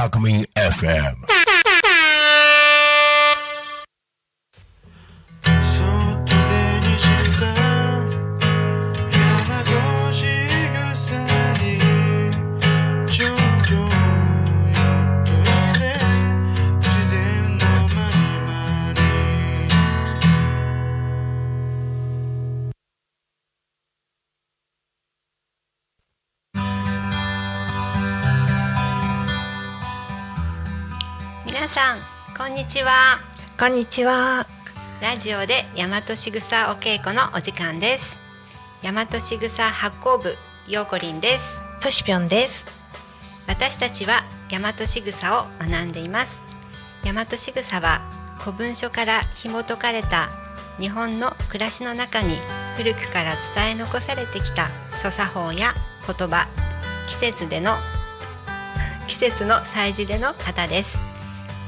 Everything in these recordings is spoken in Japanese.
Alchemy FM. 皆さんこんにちは。こんにちは。ラジオで大和しぐさお稽古のお時間です。大和しぐさ発行部ようこりんです。としぴょんです。私たちは大和しぐさを学んでいます。大和しぐさは古文書から紐解かれた日本の暮らしの中に古くから伝え残されてきた諸作法や言葉季節での季節の祭事での方です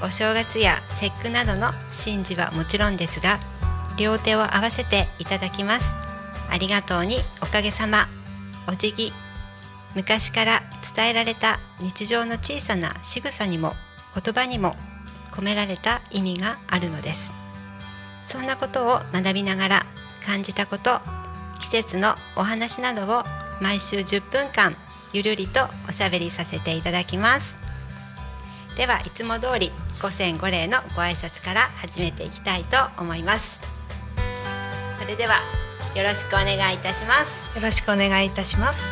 お正月や節句などの神事はもちろんですが両手を合わせていただきます。ありがとうにおかげさま。お辞儀。昔から伝えられた日常の小さな仕草にも言葉にも込められた意味があるのです。そんなことを学びながら感じたこと季節のお話などを毎週10分間ゆるりとおしゃべりさせていただきます。ではいつも通り五千五礼のご挨拶から始めていきたいと思いますそれではよろしくお願いいたしますよろしくお願いいたします。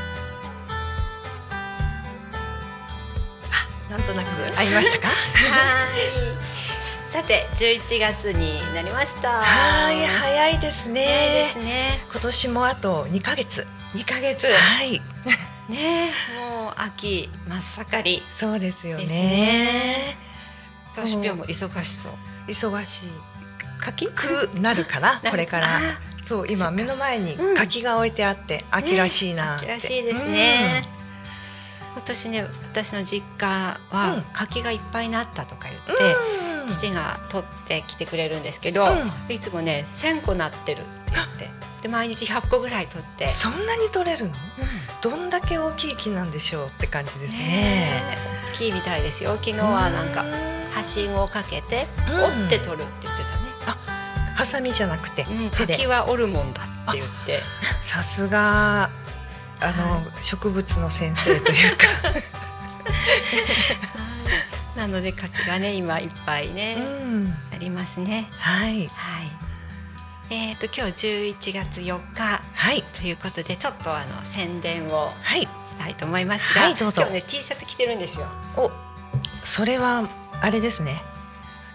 あ、なんとなく合いましたか？はい。さて、11月になりました。はい、早いです早いでねす。ね。今年もあと2ヶ月。2ヶ月。はい、ね、もう秋真っ盛り。そうですよですねね。そしぴょんも忙しそう。忙し柿？くなるかな、なこれからあ。そう、今目の前にうん柿が置いてあって、秋らしいなって。秋らしいですね。今年ね、私の実家うんは柿がいっぱいなったとか言って。うん。うん父が取ってきてくれるんですけど、ういつもね1,000個なってるって言ってで毎日100個ぐらい取って、そんなに取れるの？うんどんだけ大きい木なんでしょうって感じですね。ねえ大きいみたいですよ昨日はなんかはしごをかけてうん。折って取るって言ってハサミじゃなくてたね、うん、柿は折るもんだって言って。さすがあの、植物の先生というか、なので柿がね今いっぱいね、うん、ありますね。はい。はい。えー、と今日11月4日。はい。ということでちょっとあの宣伝をはい。したいと思いますが、はいどうぞ。今日ね T シャツ着てるんですよ。おそれはあれですね。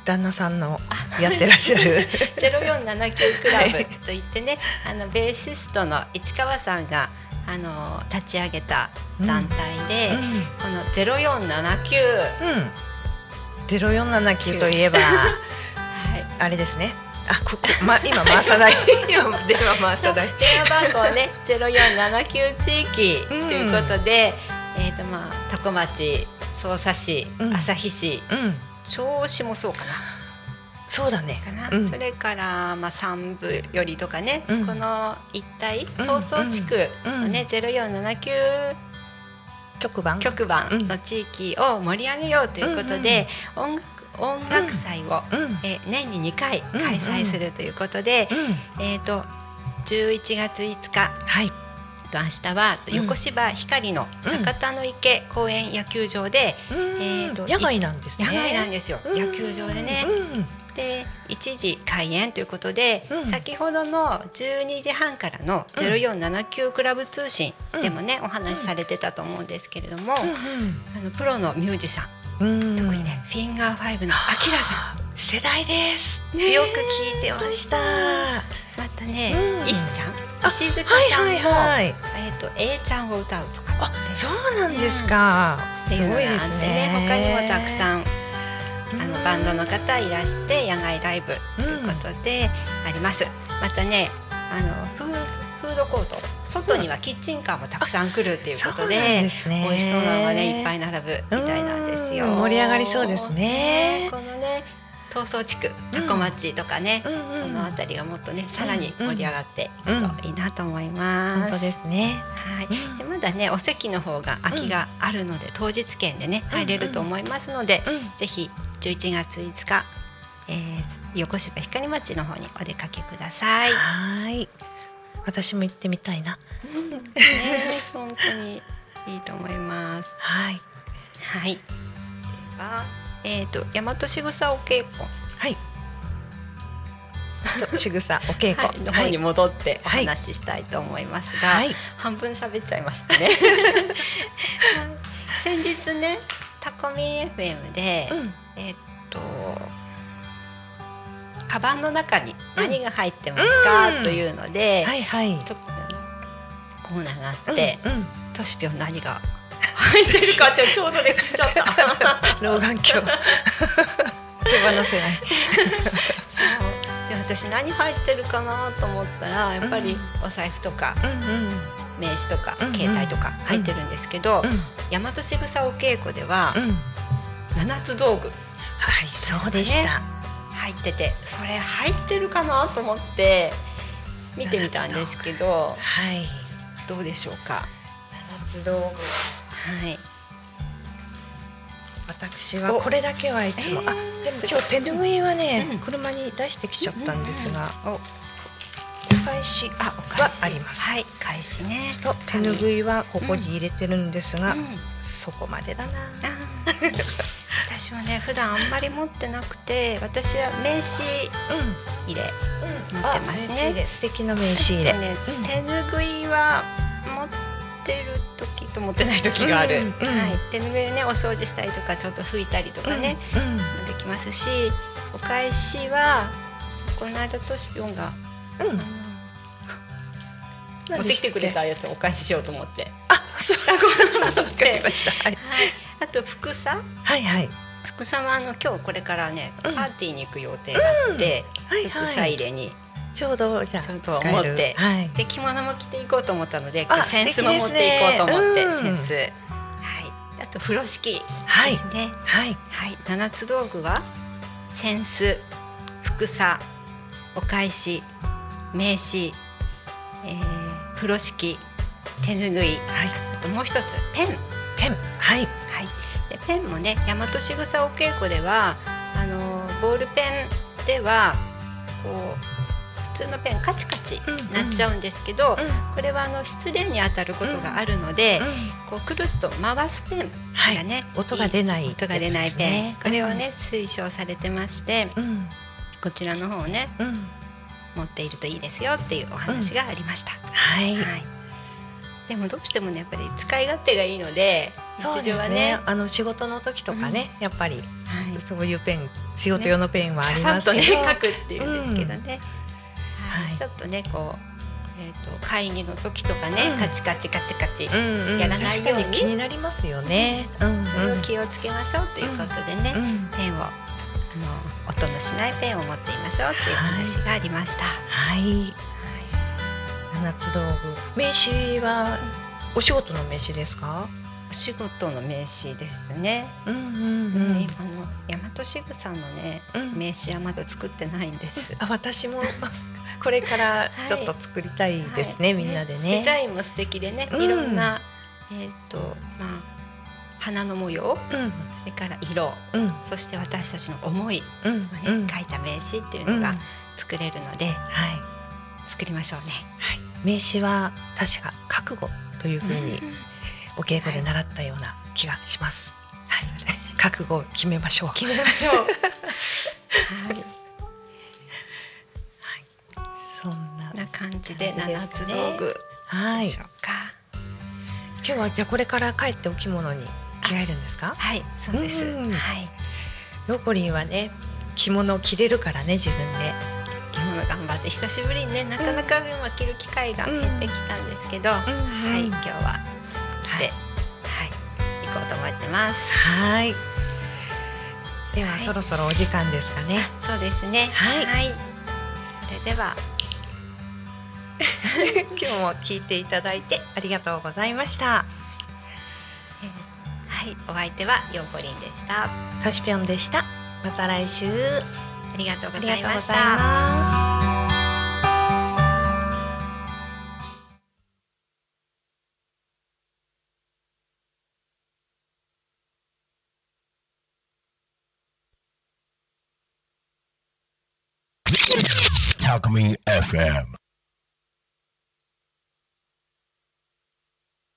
旦那さんのやってらっしゃる。ゼロ四七九クラブといってね、あのベーシストの市川さんがあの立ち上げた団体で、うん。このゼロ四七九。うん。0479といえば はい。あれですね。あここ、ま、今回さない。今電話回さない。電話番号ねゼロ四七九地域ということで、えっ、とまあ多古町、匝瑳市、うん。旭市、うん。銚子もそうかな。そうだね。うん。それから、まあ、三部よりとかね、うん。この一帯うん東総地区のね、うん。ゼロ四七九局番。局番。の地域を盛り上げようということで、音楽音楽祭を、うん。えー年に2回うん開催するということで、うん。えっ、と11月5日。はいと明日はうん横芝光のうん。酒田の池公園野球場で、うん。えーと野外なんですね。野外なんですよ、うん。野球場でね。うん。で1時開演ということで、うん。先ほどの12時半からの「0479クラブ通信」でもね、お話しされてたと思うんですけれども、あのプロのミュージシャンうん。うん特にね、フィンガー5のアキラさ世代です、ね。よく聞いてました。んまたね、うん。石ちゃんあ石塚はいさんも、はいはいえっ、と A ちゃんを歌うとかあそうなんですか、うのがあってすごいですね他にもたくさんあのうんバンドの方いらして野外ライブということであります。またねあのフーフードコート外にはキッチンカーもたくさん来るっていうことそうなんでね。美味しそうなのがねいっぱい並ぶみたいなんですよ。うん盛り上がりそうですねこのね東総地区多古町とかね、うんうんそのあたりがもっとねさらに盛り上がっていくといいなと思います。本当ですね。はい、うんでまだねお席の方が空きがあるので、当日券でね入れると思いますので、うんぜひ11月5日、えー、横芝光町の方にお出かけください。ねはい。私も行ってみたいな。え本当にいいと思います。はい。はい。では、えっ、と大和しぐさお稽古、はい。と仕草お稽古、はい、の方に戻っておはい。話ししたいと思いますが、はい。半分喋っちゃいましたね。はい。先日ね、タコミン FM で、うん。えっとカバンの中に何が入ってますか、うん。というので、はいはい。とコーナーがあって、うんうん。トシピョン何が入ってるかってちょうどで聞いちゃった。老眼鏡手放せない。で私何入ってるかなと思ったらやっぱりお財布とか名刺とか携帯とか入ってるんですけど、大和しぐさお稽古では。七つ道具はいそうでした。入っててそれ入ってるかなと思って見てみたんですけどはい。どうでしょうか？七つ道具。はい。私はこれだけはいつも、あでも今日手拭いはね、うん。車に出してきちゃったんですが、お。お返しあおはあります。はい返しね。と手拭いはここに入れてるんですが、うん。そこまでだな。私はね普段あんまり持ってなくて私は名刺うん。入れうん、持ってますね。素敵な名刺入れ。ねうん。手ぬぐいは持ってる時と持ってない時がある、うんうんはい、手ぬぐいねお掃除したりとかちょっと拭いたりとかね、うん。できますしお返しはこの間トシピョンが、持ってきてくれたやつをお返ししようと思って、あ、そう。わかりました。はい。はい、あと服さはいはい。服さはあの今日これからねパうんーティーに行く予定があって、はい服さはい。入れにちょうどじゃあちょっと使える。持ってはい。で着物も着ていこうと思ったのであセンスも持っていこうと思って、うん。センス。はい。あと風呂敷はい。ですね。はい。はい、七つ道具は扇子服さお返し名刺、えー風呂敷手ぬぐいはい。あともう一つペン。ペン。はい。はい、でペンもね大和しぐさお稽古ではあのーボールペンではこう普通のペンカチカチなっちゃうんですけど、うんこれはあの失恋に当たることがあるので、うんこうくるっと回すペンがね、音が出ない音が出ないペン、これをね推奨されてましてうん。こちらの方をねうん。持っているといいですよっていうお話がありました。はい。はい。でもどうしてもねやっぱり使い勝手がいいのでそうです日常はね。ねあの仕事の時とかね、やっぱりはい。そういうペン、仕事用のペンはありますけど。書くっていうんですけどね。はいはいちょっとねこうえっ、と会議の時とかね、うんカチカチカチカチ、うんうん、やらないように気になりますよね。うんそれを気をつけましょうということでね、うん。ペンをあの音のしないペンを持っていましょうっていう話がありました。はい。七つ道具。名刺はお仕事の名刺ですか？お仕事の名刺ですね。うんうんううんん。あの大和しぐさんのね、うん名刺はまだ作ってないんです。あ、私もこれからちょっと作りたいですね、はいみんなでデザね。インも素敵でね、うんいろんなえっ、とまあ花の模様、うんそれから色、うんそして私たちの思いうんをね、うん。書いた名刺っていううんのが作れるので、はい。作りましょうね。名刺は確か覚悟というふうにお稽古で習ったような気がします。はい。覚悟を決めましょう。決めましょう。はい。感じで七つ道具はい。でしょうか。今日はじゃあこれから帰ってお着物に着替えるんですか？はい、そうです。うんはい。ロコリンはね着物を着れるからね自分で。着物頑張って久しぶりにねなかなか今着る機会が減ってきたんですけど、はい今日は着て、はいはい、行こうと思ってます。はい。では、はいそろそろお時間ですかね。そうですね。はいそれでは 今日も聞いていただいてありがとうございました。はい、お相手はヨーコリンでした。トシピョンでした。また来週。ありがとうございました。Talk Me FM